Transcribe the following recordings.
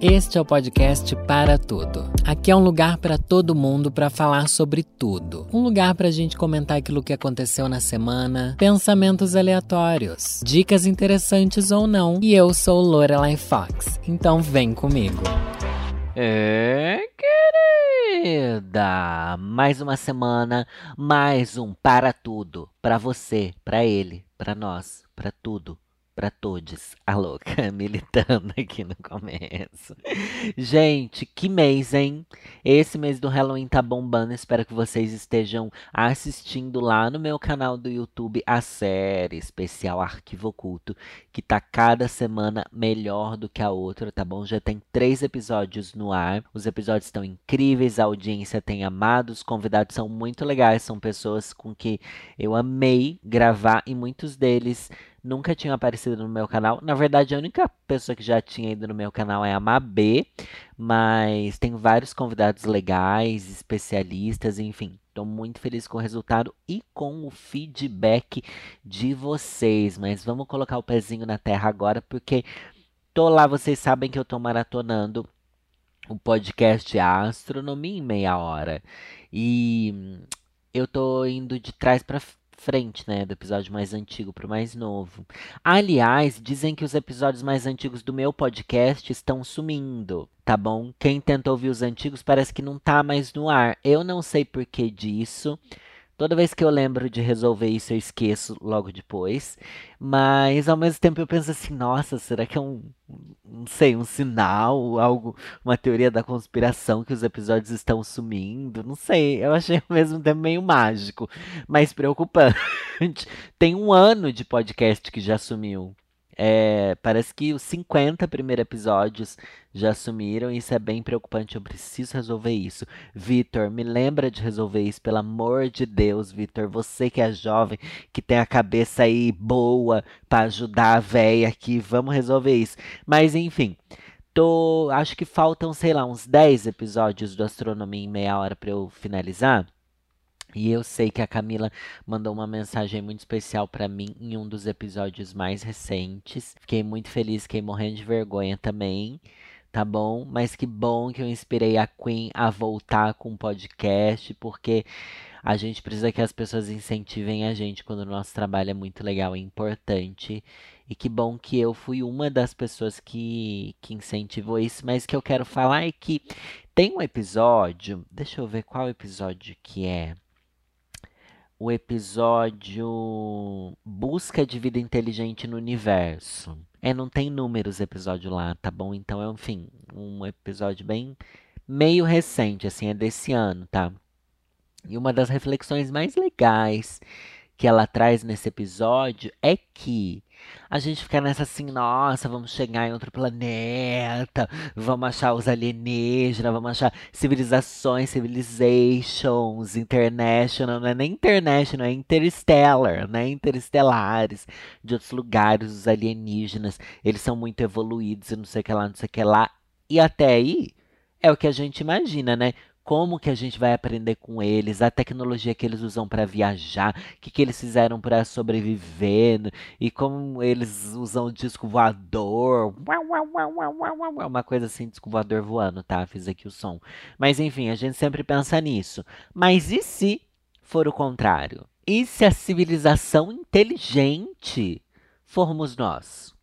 Este é o podcast Para Tudo. Aqui é um lugar para todo mundo para falar sobre tudo. Um lugar para a gente comentar aquilo que aconteceu na semana, pensamentos aleatórios, dicas interessantes ou não. E eu sou Lorelai Fox, então vem comigo. É, querida! Mais uma semana, mais um Para Tudo. Para você, para ele, para nós, para tudo para todos. A louca militando aqui no começo. Gente, que mês, hein? Esse mês do Halloween tá bombando. Espero que vocês estejam assistindo lá no meu canal do YouTube a série especial Arquivo Oculto, que tá cada semana melhor do que a outra, tá bom? Já tem três episódios no ar. Os episódios estão incríveis, a audiência tem amado, os convidados são muito legais, são pessoas com que eu amei gravar e muitos deles nunca tinham aparecido no meu canal. Na verdade, a única pessoa que já tinha ido no meu canal é a Mabê, mas tem vários convidados legais, especialistas, enfim. Estou muito feliz com o resultado e com o feedback de vocês. Mas vamos colocar o pezinho na terra agora, porque tô lá, vocês sabem que eu tô maratonando o podcast Astronomia em meia hora. E eu tô indo de trás para frente, né, do episódio mais antigo para o mais novo. Aliás, dizem que os episódios mais antigos do meu podcast estão sumindo, tá bom? Quem tentou ouvir os antigos parece que não tá mais no ar. Eu não sei por que disso. Toda vez que eu lembro de resolver isso, eu esqueço logo depois. Mas ao mesmo tempo eu penso assim, nossa, será que é um, não sei, um sinal, algo, uma teoria da conspiração que os episódios estão sumindo? Não sei, eu achei ao mesmo tempo meio mágico, mas preocupante. Tem um ano de podcast que já sumiu. É, parece que os 50 primeiros episódios já sumiram e isso é bem preocupante. Eu preciso resolver isso. Vitor, me lembra de resolver isso, pelo amor de Deus, Vitor. Você que é jovem, que tem a cabeça aí boa para ajudar a véia aqui, vamos resolver isso. Mas enfim. Tô, acho que faltam, sei lá, uns 10 episódios do Astronomia em meia hora para eu finalizar. E eu sei que a Camila mandou uma mensagem muito especial para mim em um dos episódios mais recentes. Fiquei muito feliz, fiquei morrendo de vergonha também, tá bom? Mas que bom que eu inspirei a Queen a voltar com o podcast, porque a gente precisa que as pessoas incentivem a gente quando o nosso trabalho é muito legal e importante. E que bom que eu fui uma das pessoas que, que incentivou isso, mas que eu quero falar é que tem um episódio, deixa eu ver qual episódio que é o episódio Busca de Vida Inteligente no Universo. É, não tem números episódio lá, tá bom? Então é, enfim, um episódio bem meio recente, assim, é desse ano, tá? E uma das reflexões mais legais que ela traz nesse episódio é que a gente fica nessa assim, nossa, vamos chegar em outro planeta, vamos achar os alienígenas, vamos achar civilizações, civilizations, international, não é nem international, é interstellar, né? Interestelares, de outros lugares, os alienígenas, eles são muito evoluídos e não sei o que lá, não sei o que lá. E até aí é o que a gente imagina, né? Como que a gente vai aprender com eles, a tecnologia que eles usam para viajar, o que, que eles fizeram para sobreviver, né? e como eles usam o disco voador, uma coisa assim, disco voador voando, tá? Fiz aqui o som. Mas enfim, a gente sempre pensa nisso. Mas e se for o contrário? E se a civilização inteligente formos nós?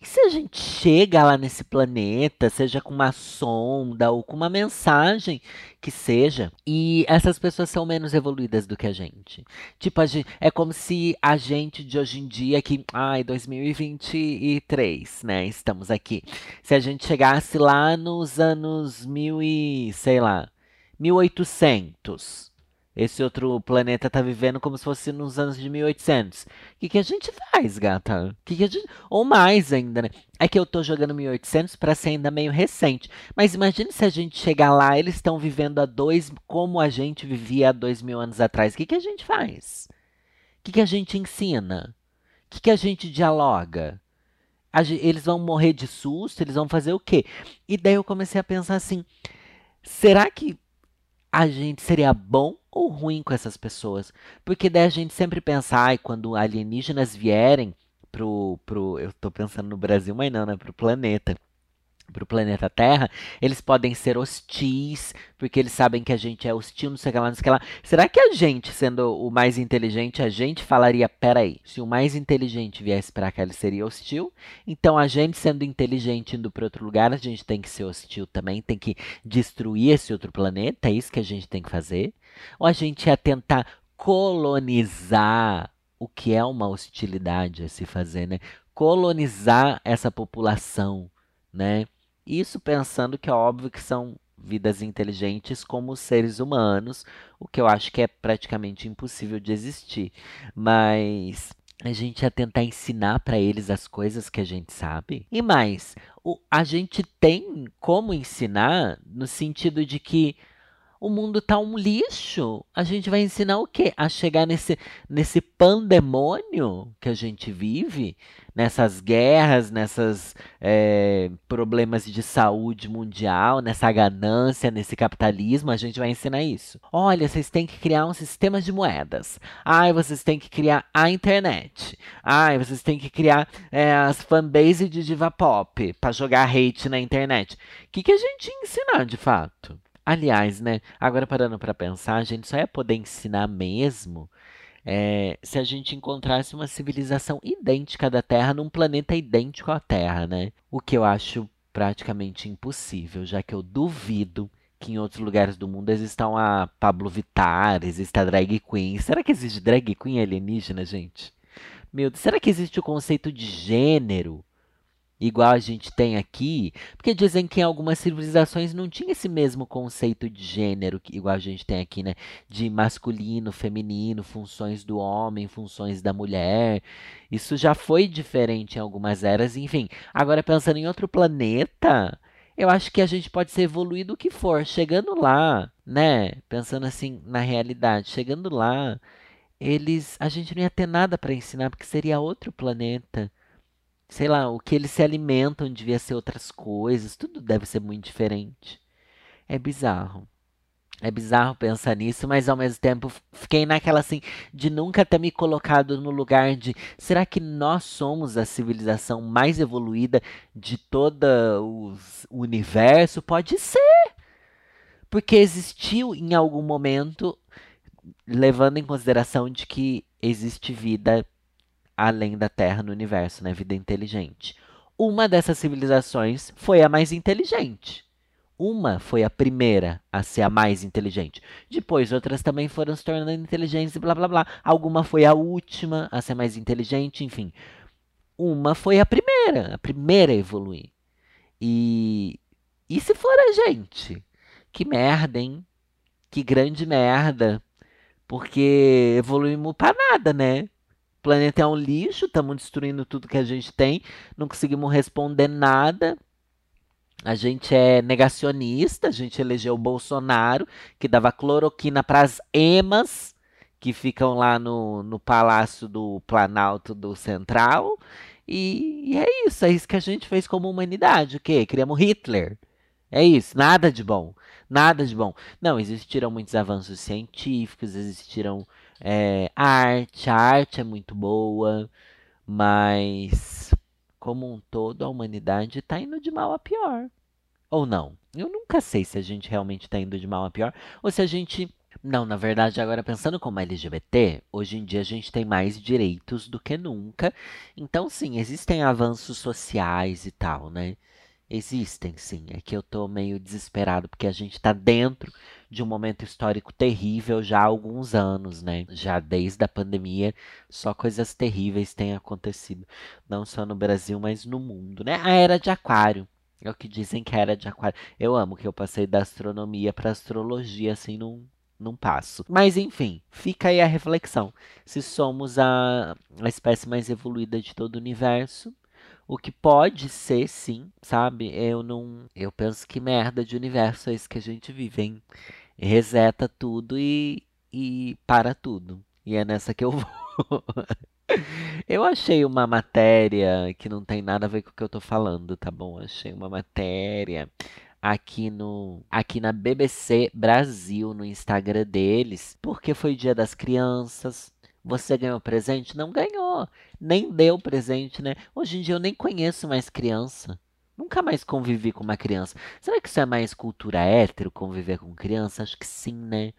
E se a gente chega lá nesse planeta, seja com uma sonda ou com uma mensagem que seja, e essas pessoas são menos evoluídas do que a gente? Tipo, a gente, é como se a gente de hoje em dia, que, ai, 2023, né, estamos aqui. Se a gente chegasse lá nos anos mil e, sei lá, 1800 esse outro planeta tá vivendo como se fosse nos anos de 1800. O que, que a gente faz, gata? Que que a gente... Ou mais ainda, né? É que eu tô jogando 1800 para ser ainda meio recente. Mas imagine se a gente chegar lá, eles estão vivendo há dois, como a gente vivia há dois mil anos atrás. O que, que a gente faz? O que, que a gente ensina? O que, que a gente dialoga? A, eles vão morrer de susto? Eles vão fazer o quê? E daí eu comecei a pensar assim: será que a gente seria bom ou ruim com essas pessoas. Porque daí a gente sempre pensa, ai, quando alienígenas vierem pro, pro. Eu tô pensando no Brasil, mas não, né? Pro planeta. Para o planeta Terra, eles podem ser hostis, porque eles sabem que a gente é hostil, não sei o que lá, não sei o que lá. Será que a gente, sendo o mais inteligente, a gente falaria, peraí, se o mais inteligente viesse para cá, ele seria hostil? Então a gente, sendo inteligente, indo para outro lugar, a gente tem que ser hostil também, tem que destruir esse outro planeta, é isso que a gente tem que fazer? Ou a gente ia tentar colonizar o que é uma hostilidade a se fazer, né? Colonizar essa população, né? Isso pensando que é óbvio que são vidas inteligentes como seres humanos, o que eu acho que é praticamente impossível de existir. Mas a gente ia tentar ensinar para eles as coisas que a gente sabe. E mais, o, a gente tem como ensinar no sentido de que o mundo tá um lixo. A gente vai ensinar o quê? A chegar nesse, nesse pandemônio que a gente vive, nessas guerras, nesses é, problemas de saúde mundial, nessa ganância, nesse capitalismo, a gente vai ensinar isso. Olha, vocês têm que criar um sistema de moedas. Ai, vocês têm que criar a internet. Ai, vocês têm que criar é, as fanbase de diva pop para jogar hate na internet. O que, que a gente ensinar de fato? Aliás, né, agora parando para pensar, a gente só ia poder ensinar mesmo é, se a gente encontrasse uma civilização idêntica da Terra num planeta idêntico à Terra, né? O que eu acho praticamente impossível, já que eu duvido que em outros lugares do mundo existam a Pablo Vittar, exista a drag queen. Será que existe drag queen alienígena, gente? Meu Deus, será que existe o conceito de gênero? Igual a gente tem aqui, porque dizem que em algumas civilizações não tinha esse mesmo conceito de gênero, igual a gente tem aqui, né? De masculino, feminino, funções do homem, funções da mulher. Isso já foi diferente em algumas eras, enfim. Agora, pensando em outro planeta, eu acho que a gente pode ser evoluído o que for. Chegando lá, né? Pensando assim na realidade, chegando lá, eles, a gente não ia ter nada para ensinar, porque seria outro planeta sei lá, o que eles se alimentam devia ser outras coisas, tudo deve ser muito diferente. É bizarro. É bizarro pensar nisso, mas ao mesmo tempo fiquei naquela assim de nunca ter me colocado no lugar de será que nós somos a civilização mais evoluída de todo o universo? Pode ser. Porque existiu em algum momento, levando em consideração de que existe vida além da Terra no universo, né? Vida inteligente. Uma dessas civilizações foi a mais inteligente. Uma foi a primeira a ser a mais inteligente. Depois, outras também foram se tornando inteligentes e blá blá blá. Alguma foi a última a ser mais inteligente, enfim. Uma foi a primeira, a primeira a evoluir. E, e se for a gente? Que merda, hein? Que grande merda. Porque evoluímos para nada, né? Planeta é um lixo, estamos destruindo tudo que a gente tem, não conseguimos responder nada. A gente é negacionista, a gente elegeu o Bolsonaro, que dava cloroquina para as emas que ficam lá no, no Palácio do Planalto do Central. E, e, é isso, é isso que a gente fez como humanidade. O quê? Criamos Hitler. É isso, nada de bom. Nada de bom. Não, existiram muitos avanços científicos, existiram é, arte, a arte é muito boa, mas como um todo a humanidade está indo de mal a pior. Ou não? Eu nunca sei se a gente realmente está indo de mal a pior ou se a gente. Não, na verdade, agora pensando como LGBT, hoje em dia a gente tem mais direitos do que nunca. Então, sim, existem avanços sociais e tal, né? Existem, sim. É que eu tô meio desesperado porque a gente tá dentro de um momento histórico terrível já há alguns anos, né? Já desde a pandemia, só coisas terríveis têm acontecido, não só no Brasil, mas no mundo, né? A era de Aquário. É o que dizem que é a era de Aquário. Eu amo que eu passei da astronomia para astrologia assim num num passo. Mas enfim, fica aí a reflexão. Se somos a, a espécie mais evoluída de todo o universo, o que pode ser, sim, sabe? Eu não. Eu penso que merda de universo é esse que a gente vive, hein? Reseta tudo e, e para tudo. E é nessa que eu vou. eu achei uma matéria que não tem nada a ver com o que eu tô falando, tá bom? Achei uma matéria aqui no aqui na BBC Brasil no Instagram deles, porque foi Dia das Crianças. Você ganhou presente? Não ganhou. Nem deu presente, né? Hoje em dia eu nem conheço mais criança. Nunca mais convivi com uma criança. Será que isso é mais cultura hétero, conviver com criança? Acho que sim, né?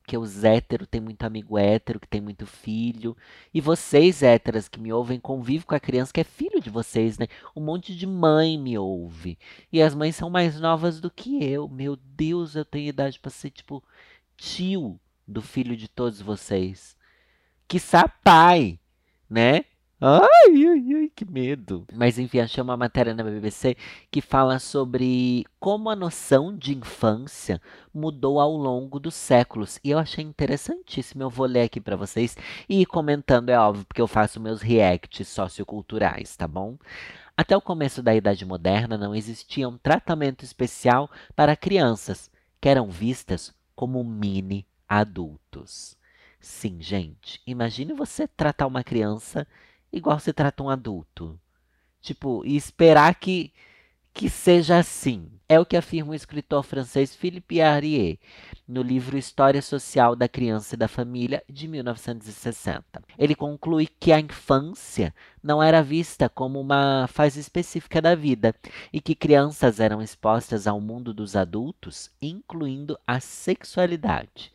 Porque os héteros têm muito amigo hétero, que tem muito filho. E vocês, héteras, que me ouvem, convivem com a criança que é filho de vocês, né? Um monte de mãe me ouve. E as mães são mais novas do que eu. Meu Deus, eu tenho idade para ser, tipo, tio do filho de todos vocês. Que pai, né? Ai, ai, ai, que medo. Mas enfim, achei uma matéria na BBC que fala sobre como a noção de infância mudou ao longo dos séculos. E eu achei interessantíssimo. Eu vou ler aqui para vocês e ir comentando, é óbvio, porque eu faço meus reacts socioculturais, tá bom? Até o começo da Idade Moderna não existia um tratamento especial para crianças, que eram vistas como mini adultos. Sim, gente, imagine você tratar uma criança igual você trata um adulto. Tipo, e esperar que, que seja assim. É o que afirma o escritor francês Philippe Arié no livro História Social da Criança e da Família, de 1960. Ele conclui que a infância não era vista como uma fase específica da vida e que crianças eram expostas ao mundo dos adultos, incluindo a sexualidade.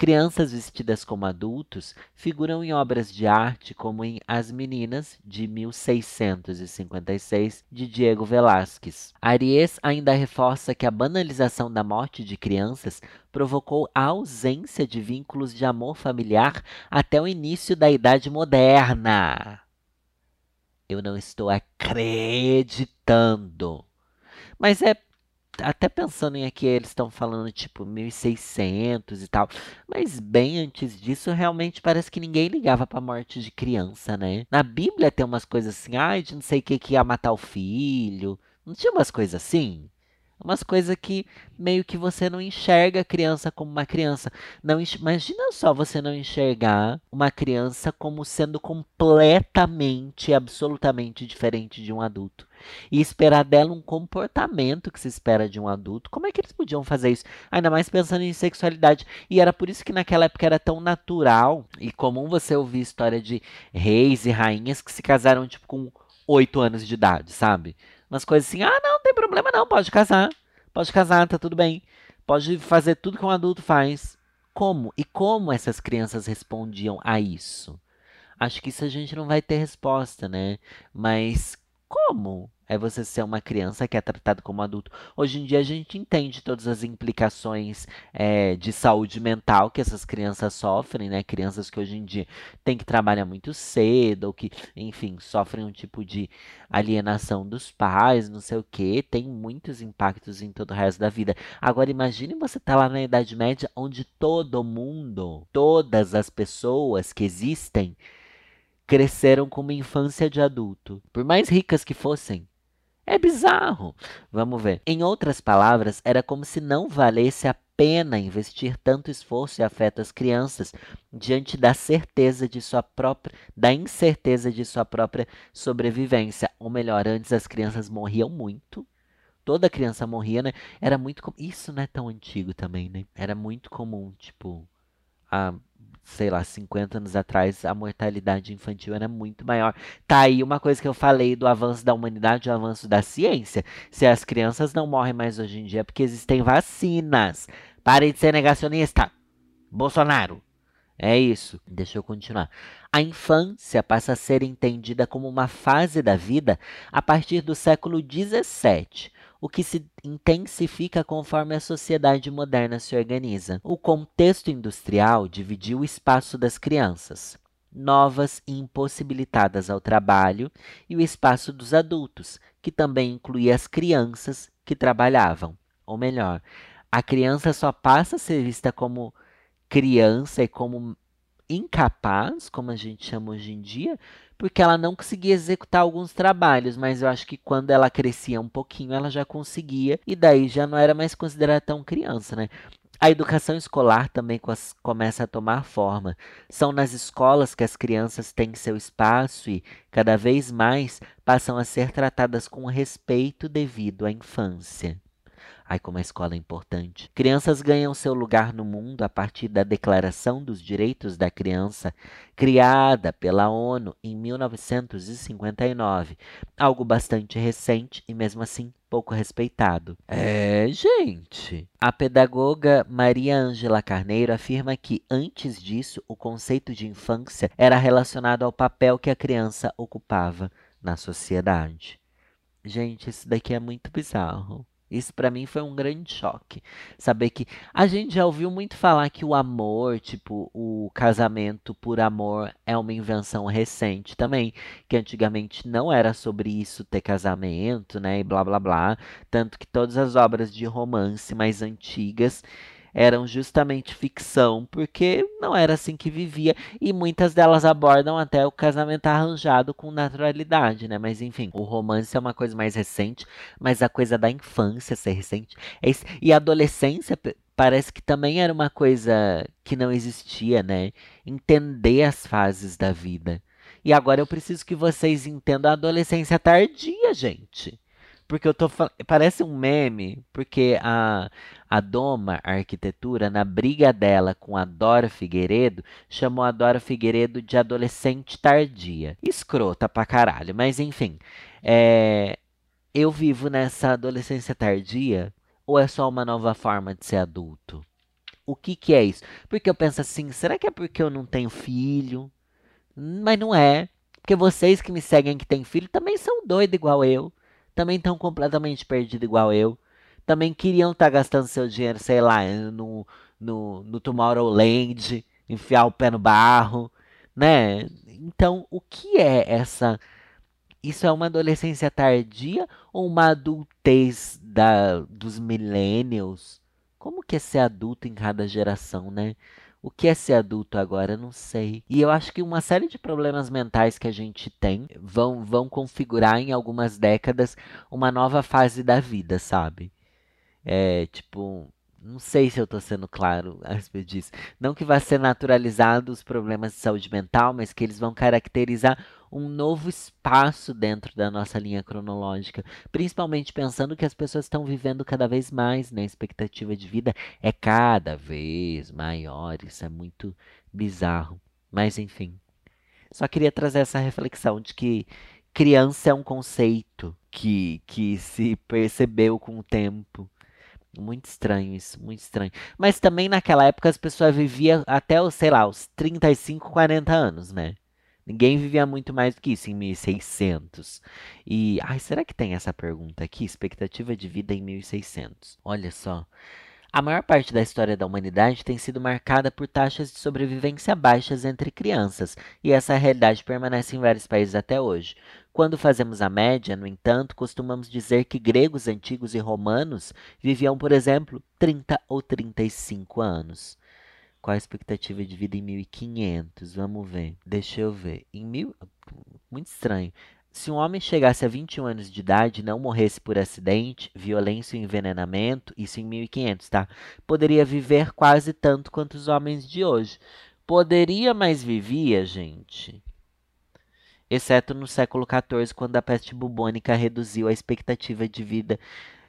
Crianças vestidas como adultos figuram em obras de arte como em As Meninas, de 1656, de Diego Velázquez. Aries ainda reforça que a banalização da morte de crianças provocou a ausência de vínculos de amor familiar até o início da Idade Moderna. Eu não estou acreditando. Mas é até pensando em aqui, eles estão falando tipo 1600 e tal. Mas bem antes disso, realmente parece que ninguém ligava pra morte de criança, né? Na Bíblia tem umas coisas assim, ai, de não sei o que que ia matar o filho. Não tinha umas coisas assim? Umas coisas que meio que você não enxerga a criança como uma criança. Não Imagina só você não enxergar uma criança como sendo completamente, absolutamente diferente de um adulto. E esperar dela um comportamento que se espera de um adulto. Como é que eles podiam fazer isso? Ainda mais pensando em sexualidade. E era por isso que naquela época era tão natural e comum você ouvir história de reis e rainhas que se casaram tipo com oito anos de idade, sabe? Umas coisas assim, ah, não, não tem problema não, pode casar. Pode casar, tá tudo bem. Pode fazer tudo que um adulto faz. Como? E como essas crianças respondiam a isso? Acho que isso a gente não vai ter resposta, né? Mas como? É você ser uma criança que é tratada como adulto. Hoje em dia a gente entende todas as implicações é, de saúde mental que essas crianças sofrem, né? Crianças que hoje em dia têm que trabalhar muito cedo, ou que, enfim, sofrem um tipo de alienação dos pais, não sei o que, tem muitos impactos em todo o resto da vida. Agora imagine você estar tá lá na Idade Média, onde todo mundo, todas as pessoas que existem, cresceram com uma infância de adulto. Por mais ricas que fossem, é bizarro. Vamos ver. Em outras palavras, era como se não valesse a pena investir tanto esforço e afeto às crianças diante da certeza de sua própria, da incerteza de sua própria sobrevivência. Ou melhor, antes as crianças morriam muito. Toda criança morria, né? Era muito com... Isso não é tão antigo também, né? Era muito comum, tipo, a sei lá, 50 anos atrás, a mortalidade infantil era muito maior. Tá aí uma coisa que eu falei do avanço da humanidade, o avanço da ciência. Se as crianças não morrem mais hoje em dia é porque existem vacinas. Parem de ser negacionista. Bolsonaro. É isso. Deixa eu continuar. A infância passa a ser entendida como uma fase da vida a partir do século XVII, o que se intensifica conforme a sociedade moderna se organiza. O contexto industrial dividiu o espaço das crianças, novas e impossibilitadas ao trabalho, e o espaço dos adultos, que também incluía as crianças que trabalhavam. Ou melhor, a criança só passa a ser vista como criança e como incapaz, como a gente chama hoje em dia, porque ela não conseguia executar alguns trabalhos, mas eu acho que quando ela crescia um pouquinho, ela já conseguia, e daí já não era mais considerada tão criança, né? A educação escolar também começa a tomar forma. São nas escolas que as crianças têm seu espaço e, cada vez mais, passam a ser tratadas com respeito devido à infância. Ai, como a escola é importante. Crianças ganham seu lugar no mundo a partir da Declaração dos Direitos da Criança, criada pela ONU em 1959. Algo bastante recente e, mesmo assim, pouco respeitado. É, gente. A pedagoga Maria Ângela Carneiro afirma que, antes disso, o conceito de infância era relacionado ao papel que a criança ocupava na sociedade. Gente, isso daqui é muito bizarro. Isso para mim foi um grande choque. Saber que a gente já ouviu muito falar que o amor, tipo, o casamento por amor é uma invenção recente também, que antigamente não era sobre isso ter casamento, né, e blá blá blá, tanto que todas as obras de romance mais antigas eram justamente ficção, porque não era assim que vivia, e muitas delas abordam até o casamento arranjado com naturalidade, né? Mas enfim, o romance é uma coisa mais recente, mas a coisa da infância ser recente, e a adolescência parece que também era uma coisa que não existia, né? Entender as fases da vida. E agora eu preciso que vocês entendam a adolescência tardia, gente. Porque eu tô falando. Parece um meme, porque a, a Doma a Arquitetura, na briga dela com a Dora Figueiredo, chamou a Dora Figueiredo de adolescente tardia. Escrota pra caralho, mas enfim. É, eu vivo nessa adolescência tardia ou é só uma nova forma de ser adulto? O que, que é isso? Porque eu penso assim, será que é porque eu não tenho filho? Mas não é. Porque vocês que me seguem que têm filho também são doidos igual eu também estão completamente perdidos igual eu. Também queriam estar tá gastando seu dinheiro, sei lá, no, no, no Tomorrowland, enfiar o pé no barro, né? Então, o que é essa. Isso é uma adolescência tardia ou uma adultez da, dos millennials? Como que é ser adulto em cada geração, né? O que é ser adulto agora? Não sei. E eu acho que uma série de problemas mentais que a gente tem vão, vão configurar em algumas décadas uma nova fase da vida, sabe? É tipo, não sei se eu estou sendo claro a respeito disso. Não que vá ser naturalizado os problemas de saúde mental, mas que eles vão caracterizar um novo espaço dentro da nossa linha cronológica, principalmente pensando que as pessoas estão vivendo cada vez mais, né? A expectativa de vida é cada vez maior, isso é muito bizarro. Mas enfim, só queria trazer essa reflexão de que criança é um conceito que, que se percebeu com o tempo. Muito estranho isso, muito estranho. Mas também naquela época as pessoas viviam até sei lá, os 35, 40 anos, né? Ninguém vivia muito mais do que isso em 1600. E, ai, será que tem essa pergunta aqui? Expectativa de vida em 1600. Olha só. A maior parte da história da humanidade tem sido marcada por taxas de sobrevivência baixas entre crianças, e essa realidade permanece em vários países até hoje. Quando fazemos a média, no entanto, costumamos dizer que gregos antigos e romanos viviam, por exemplo, 30 ou 35 anos. Qual a expectativa de vida em 1500? Vamos ver. Deixa eu ver. Em mil... Muito estranho. Se um homem chegasse a 21 anos de idade e não morresse por acidente, violência ou envenenamento, isso em 1500, tá? Poderia viver quase tanto quanto os homens de hoje. Poderia, mas vivia, gente. Exceto no século XIV, quando a peste bubônica reduziu a expectativa de vida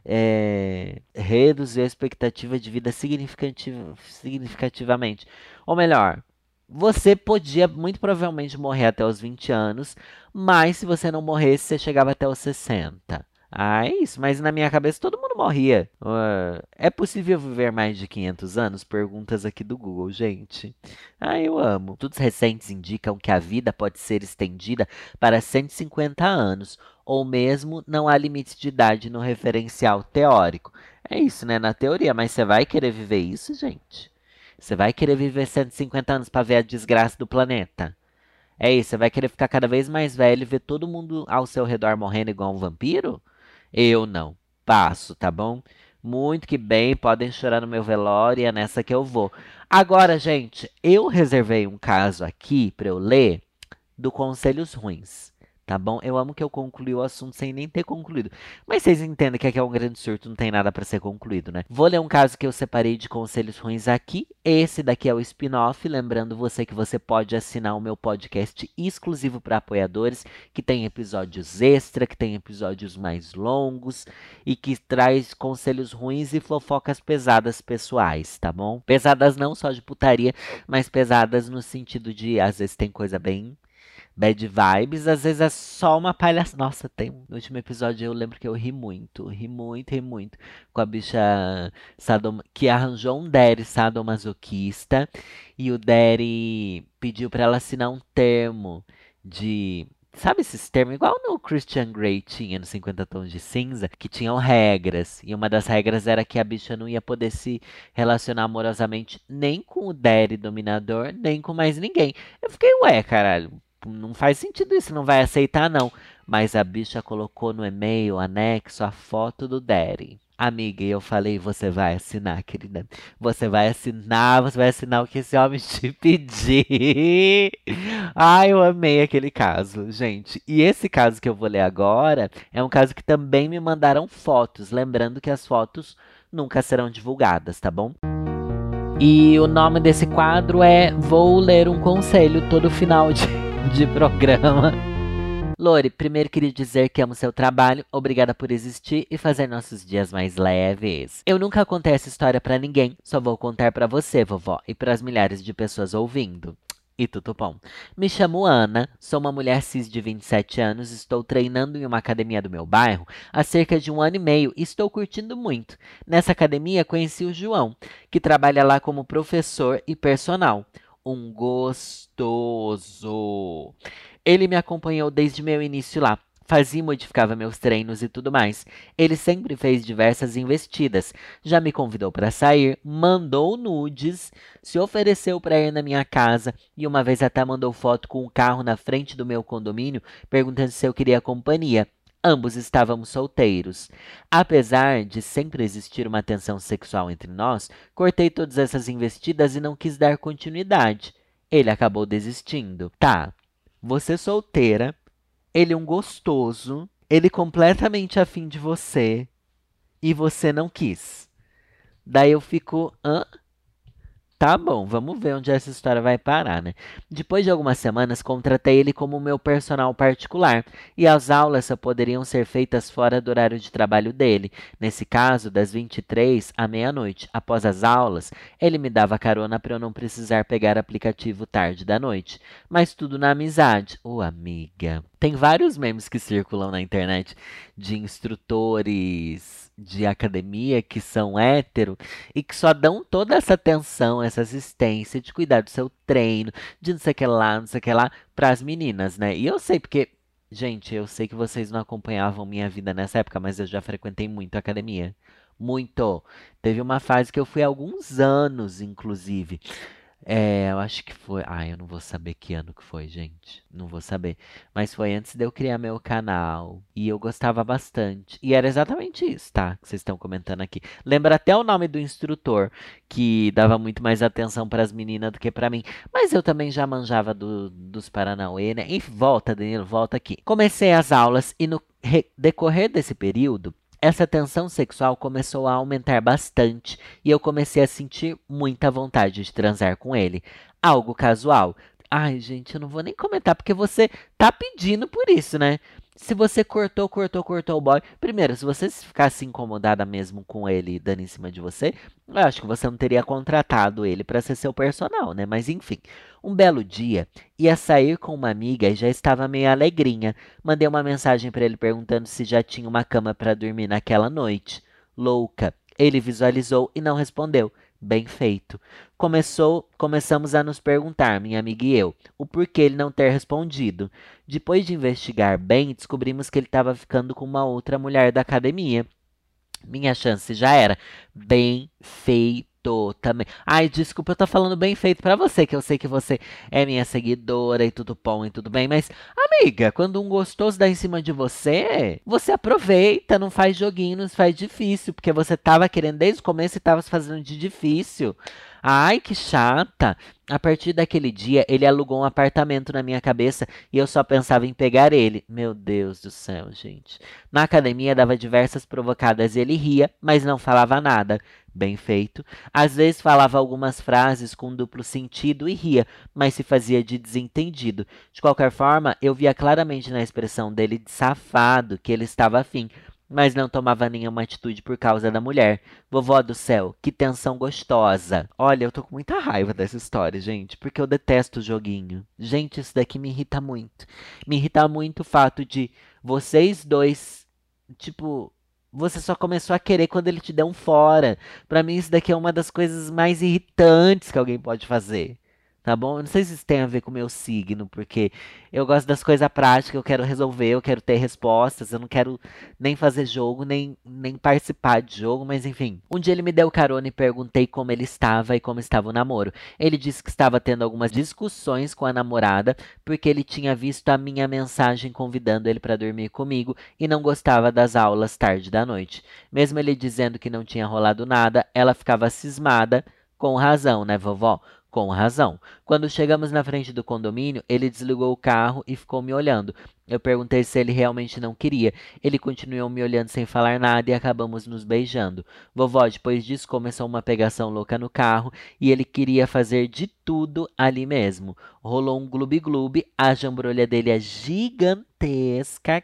é, reduzir a expectativa de vida significativa, significativamente. Ou melhor, você podia muito provavelmente morrer até os 20 anos, mas se você não morresse, você chegava até os 60. Ah, é isso, mas na minha cabeça todo mundo morria. Uh, é possível viver mais de 500 anos? Perguntas aqui do Google, gente. Ah, eu amo. Estudos recentes indicam que a vida pode ser estendida para 150 anos, ou mesmo não há limite de idade no referencial teórico. É isso, né? Na teoria, mas você vai querer viver isso, gente? Você vai querer viver 150 anos para ver a desgraça do planeta? É isso, você vai querer ficar cada vez mais velho e ver todo mundo ao seu redor morrendo igual um vampiro? Eu não. Passo, tá bom? Muito que bem, podem chorar no meu velório, é nessa que eu vou. Agora, gente, eu reservei um caso aqui para eu ler do Conselhos Ruins. Tá bom? Eu amo que eu concluí o assunto sem nem ter concluído. Mas vocês entendem que aqui é um grande surto, não tem nada para ser concluído, né? Vou ler um caso que eu separei de conselhos ruins aqui. Esse daqui é o spin-off, lembrando você que você pode assinar o meu podcast exclusivo para apoiadores, que tem episódios extra, que tem episódios mais longos e que traz conselhos ruins e fofocas pesadas pessoais, tá bom? Pesadas não só de putaria, mas pesadas no sentido de às vezes tem coisa bem bad vibes, às vezes é só uma palhaça. Nossa, tem no último episódio eu lembro que eu ri muito, ri muito, ri muito com a bicha que arranjou um Derry sadomasoquista e o Derry pediu para ela assinar um termo de Sabe esses termos? Igual no Christian Grey tinha no 50 Tons de Cinza, que tinham regras. E uma das regras era que a bicha não ia poder se relacionar amorosamente nem com o Derry dominador, nem com mais ninguém. Eu fiquei, ué, caralho, não faz sentido isso, não vai aceitar não. Mas a bicha colocou no e-mail anexo a foto do Daddy. Amiga, e eu falei, você vai assinar, querida. Você vai assinar, você vai assinar o que esse homem te pedir. Ai, eu amei aquele caso, gente. E esse caso que eu vou ler agora é um caso que também me mandaram fotos. Lembrando que as fotos nunca serão divulgadas, tá bom? E o nome desse quadro é Vou Ler um Conselho todo final de de programa. Lore, primeiro queria dizer que amo seu trabalho, obrigada por existir e fazer nossos dias mais leves. Eu nunca contei essa história para ninguém, só vou contar para você, vovó, e para as milhares de pessoas ouvindo. E tudo bom. Me chamo Ana, sou uma mulher cis de 27 anos, estou treinando em uma academia do meu bairro há cerca de um ano e meio e estou curtindo muito. Nessa academia conheci o João, que trabalha lá como professor e personal um gostoso. Ele me acompanhou desde meu início lá. Fazia e modificava meus treinos e tudo mais. Ele sempre fez diversas investidas. Já me convidou para sair, mandou nudes, se ofereceu para ir na minha casa e uma vez até mandou foto com um carro na frente do meu condomínio, perguntando se eu queria companhia. Ambos estávamos solteiros. Apesar de sempre existir uma tensão sexual entre nós, cortei todas essas investidas e não quis dar continuidade. Ele acabou desistindo. Tá, você solteira, ele um gostoso, ele completamente afim de você e você não quis. Daí eu fico, hã? Tá bom, vamos ver onde essa história vai parar, né? Depois de algumas semanas, contratei ele como meu personal particular e as aulas só poderiam ser feitas fora do horário de trabalho dele. Nesse caso, das 23 à meia-noite. Após as aulas, ele me dava carona para eu não precisar pegar aplicativo tarde da noite. Mas tudo na amizade. Ô, oh, amiga. Tem vários memes que circulam na internet de instrutores de academia que são hétero e que só dão toda essa atenção, essa assistência de cuidar do seu treino, de não sei o que lá, não sei o que lá, para as meninas, né? E eu sei porque, gente, eu sei que vocês não acompanhavam minha vida nessa época, mas eu já frequentei muito academia. Muito. Teve uma fase que eu fui há alguns anos, inclusive. É, eu acho que foi. Ah, eu não vou saber que ano que foi, gente. Não vou saber. Mas foi antes de eu criar meu canal. E eu gostava bastante. E era exatamente isso, tá? Que vocês estão comentando aqui. Lembra até o nome do instrutor, que dava muito mais atenção para as meninas do que para mim. Mas eu também já manjava do, dos Paranauê, né? Enfim, volta, Danilo, volta aqui. Comecei as aulas e no decorrer desse período, essa tensão sexual começou a aumentar bastante e eu comecei a sentir muita vontade de transar com ele. Algo casual. Ai, gente, eu não vou nem comentar porque você tá pedindo por isso, né? Se você cortou, cortou, cortou o boy. Primeiro, se você ficasse incomodada mesmo com ele dando em cima de você, eu acho que você não teria contratado ele para ser seu personal, né? Mas enfim, um belo dia, ia sair com uma amiga e já estava meio alegrinha. Mandei uma mensagem para ele perguntando se já tinha uma cama para dormir naquela noite. Louca. Ele visualizou e não respondeu. Bem feito. Começou, começamos a nos perguntar, minha amiga e eu, o porquê ele não ter respondido. Depois de investigar bem, descobrimos que ele estava ficando com uma outra mulher da academia. Minha chance já era. Bem feito também. Ai, desculpa, eu tô falando bem feito para você, que eu sei que você é minha seguidora e tudo bom e tudo bem, mas amiga, quando um gostoso dá em cima de você, você aproveita, não faz joguinho, não faz difícil, porque você tava querendo desde o começo e tava fazendo de difícil. Ai, que chata. A partir daquele dia, ele alugou um apartamento na minha cabeça e eu só pensava em pegar ele. Meu Deus do céu, gente. Na academia dava diversas provocadas e ele ria, mas não falava nada. Bem feito. Às vezes falava algumas frases com duplo sentido e ria, mas se fazia de desentendido. De qualquer forma, eu via claramente na expressão dele de safado que ele estava afim mas não tomava nenhuma atitude por causa da mulher. Vovó do céu, que tensão gostosa. Olha, eu tô com muita raiva dessa história, gente, porque eu detesto o joguinho. Gente, isso daqui me irrita muito. Me irrita muito o fato de vocês dois, tipo, você só começou a querer quando ele te deu um fora. Para mim, isso daqui é uma das coisas mais irritantes que alguém pode fazer tá bom? Eu não sei se isso tem a ver com o meu signo, porque eu gosto das coisas práticas, eu quero resolver, eu quero ter respostas, eu não quero nem fazer jogo, nem, nem participar de jogo, mas enfim. Um dia ele me deu carona e perguntei como ele estava e como estava o namoro. Ele disse que estava tendo algumas discussões com a namorada, porque ele tinha visto a minha mensagem convidando ele para dormir comigo e não gostava das aulas tarde da noite. Mesmo ele dizendo que não tinha rolado nada, ela ficava cismada, com razão, né, vovó? Com razão. Quando chegamos na frente do condomínio, ele desligou o carro e ficou me olhando. Eu perguntei se ele realmente não queria. Ele continuou me olhando sem falar nada e acabamos nos beijando. Vovó, depois disso, começou uma pegação louca no carro e ele queria fazer de tudo ali mesmo. Rolou um gloob-gloob, a jambrolha dele é gigantesca,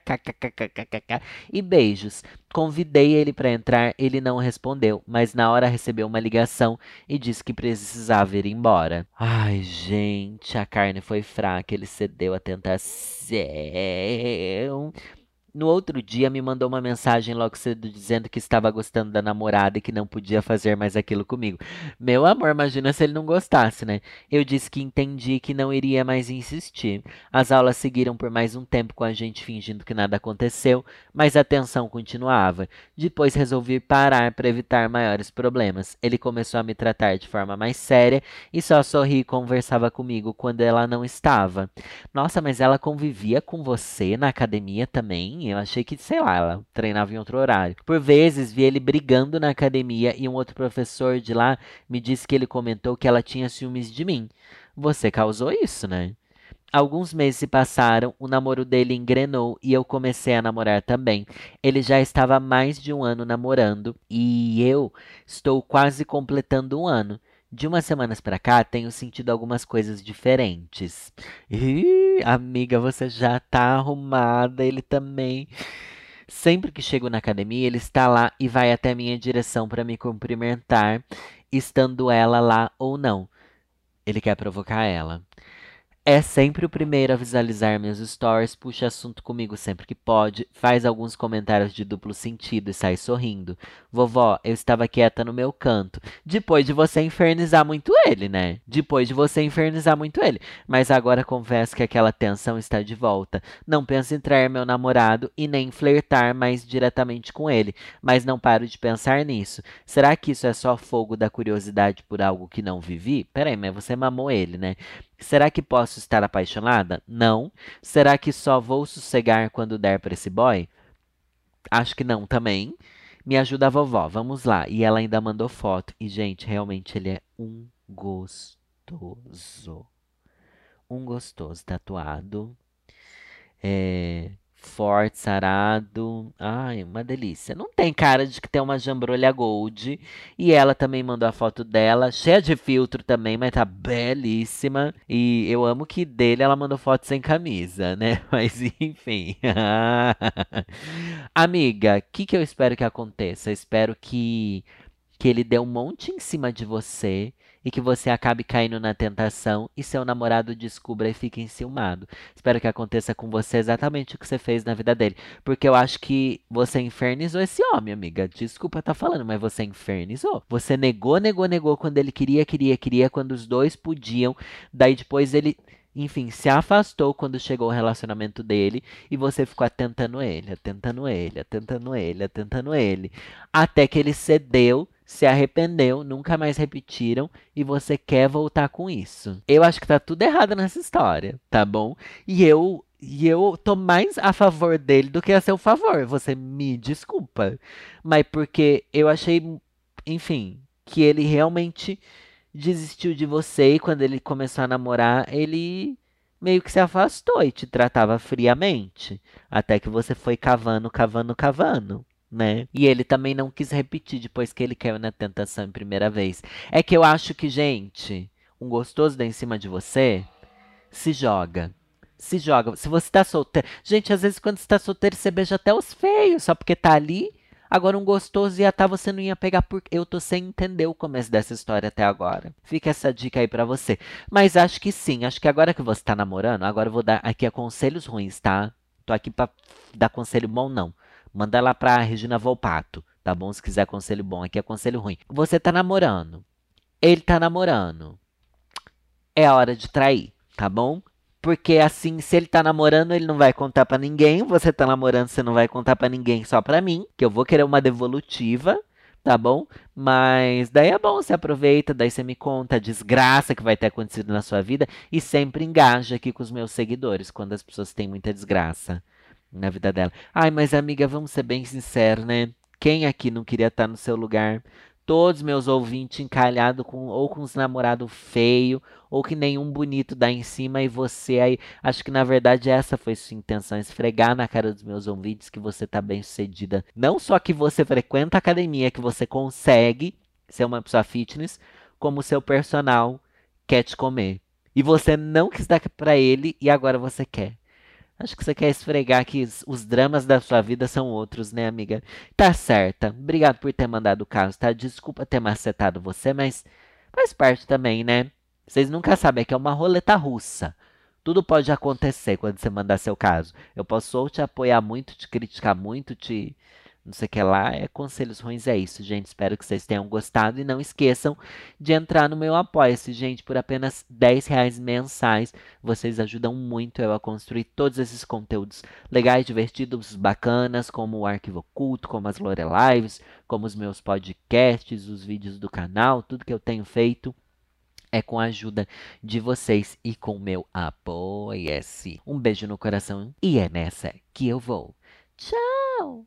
e beijos. Convidei ele para entrar, ele não respondeu, mas na hora recebeu uma ligação e disse que precisava ir embora. Ai, gente, a carne foi fraca, ele cedeu à tentação céu no outro dia, me mandou uma mensagem logo cedo dizendo que estava gostando da namorada e que não podia fazer mais aquilo comigo. Meu amor, imagina se ele não gostasse, né? Eu disse que entendi que não iria mais insistir. As aulas seguiram por mais um tempo com a gente fingindo que nada aconteceu, mas a tensão continuava. Depois resolvi parar para evitar maiores problemas. Ele começou a me tratar de forma mais séria e só sorria e conversava comigo quando ela não estava. Nossa, mas ela convivia com você na academia também? Eu achei que, sei lá, ela treinava em outro horário. Por vezes vi ele brigando na academia e um outro professor de lá me disse que ele comentou que ela tinha ciúmes de mim. Você causou isso, né? Alguns meses se passaram, o namoro dele engrenou e eu comecei a namorar também. Ele já estava há mais de um ano namorando e eu estou quase completando um ano. De umas semanas para cá, tenho sentido algumas coisas diferentes. Ih, amiga, você já tá arrumada, ele também. Sempre que chego na academia, ele está lá e vai até minha direção para me cumprimentar, estando ela lá ou não. Ele quer provocar ela. É sempre o primeiro a visualizar meus stories, puxa assunto comigo sempre que pode, faz alguns comentários de duplo sentido e sai sorrindo. Vovó, eu estava quieta no meu canto. Depois de você infernizar muito ele, né? Depois de você infernizar muito ele. Mas agora confesso que aquela tensão está de volta. Não penso em trair meu namorado e nem flertar mais diretamente com ele. Mas não paro de pensar nisso. Será que isso é só fogo da curiosidade por algo que não vivi? Peraí, mas você mamou ele, né? Será que posso estar apaixonada? Não. Será que só vou sossegar quando der para esse boy? Acho que não também. Me ajuda a vovó, vamos lá. E ela ainda mandou foto. E, gente, realmente ele é um gostoso. Um gostoso tatuado. É, forte, sarado. Ai, uma delícia. Não tem cara de que tem uma jambrolha gold. E ela também mandou a foto dela, cheia de filtro também, mas tá belíssima. E eu amo que dele ela mandou foto sem camisa, né? Mas enfim. Amiga, o que, que eu espero que aconteça? Eu espero que, que ele dê um monte em cima de você e que você acabe caindo na tentação e seu namorado descubra e fique enciumado. Espero que aconteça com você exatamente o que você fez na vida dele. Porque eu acho que você infernizou esse homem, amiga. Desculpa estar tá falando, mas você infernizou. Você negou, negou, negou quando ele queria, queria, queria, quando os dois podiam. Daí depois ele enfim, se afastou quando chegou o relacionamento dele e você ficou atentando ele, atentando ele, atentando ele, atentando ele, até que ele cedeu se arrependeu, nunca mais repetiram e você quer voltar com isso. Eu acho que tá tudo errado nessa história, tá bom? E eu e eu tô mais a favor dele do que a seu favor. Você me desculpa. Mas porque eu achei, enfim, que ele realmente desistiu de você e quando ele começou a namorar, ele meio que se afastou e te tratava friamente. Até que você foi cavando, cavando, cavando. Né? E ele também não quis repetir depois que ele caiu na tentação em primeira vez. É que eu acho que, gente, um gostoso dá em cima de você, se joga. Se joga. Se você tá solteiro. Gente, às vezes quando você tá solteiro, você beija até os feios, só porque tá ali. Agora, um gostoso ia tá, você não ia pegar porque eu tô sem entender o começo dessa história até agora. Fica essa dica aí para você. Mas acho que sim, acho que agora que você tá namorando, agora eu vou dar aqui conselhos ruins, tá? Tô aqui pra dar conselho bom, não. Manda lá pra Regina Volpato, tá bom? Se quiser conselho bom, aqui é conselho ruim. Você tá namorando. Ele tá namorando. É hora de trair, tá bom? Porque assim, se ele tá namorando, ele não vai contar para ninguém. Você tá namorando, você não vai contar para ninguém, só para mim. Que eu vou querer uma devolutiva, tá bom? Mas daí é bom, você aproveita, daí você me conta a desgraça que vai ter acontecido na sua vida. E sempre engaja aqui com os meus seguidores, quando as pessoas têm muita desgraça na vida dela. Ai, mas amiga, vamos ser bem sinceros, né? Quem aqui não queria estar no seu lugar? todos meus ouvintes encalhados com ou com os namorados feio ou que nenhum bonito dá em cima e você aí acho que na verdade essa foi sua intenção esfregar na cara dos meus ouvintes que você tá bem sucedida não só que você frequenta a academia que você consegue ser uma pessoa fitness como seu personal quer te comer e você não quis dar para ele e agora você quer Acho que você quer esfregar que os dramas da sua vida são outros, né, amiga? Tá certa. Obrigado por ter mandado o caso, tá? Desculpa ter macetado você, mas faz parte também, né? Vocês nunca sabem, é que é uma roleta russa. Tudo pode acontecer quando você mandar seu caso. Eu posso ou te apoiar muito, te criticar muito, te não sei o que lá, é conselhos ruins, é isso, gente. Espero que vocês tenham gostado e não esqueçam de entrar no meu Apoia-se, gente, por apenas 10 reais mensais. Vocês ajudam muito eu a construir todos esses conteúdos legais, divertidos, bacanas, como o Arquivo Oculto, como as Lore Lives, como os meus podcasts, os vídeos do canal, tudo que eu tenho feito é com a ajuda de vocês e com o meu apoia-se. Um beijo no coração e é nessa que eu vou. Tchau!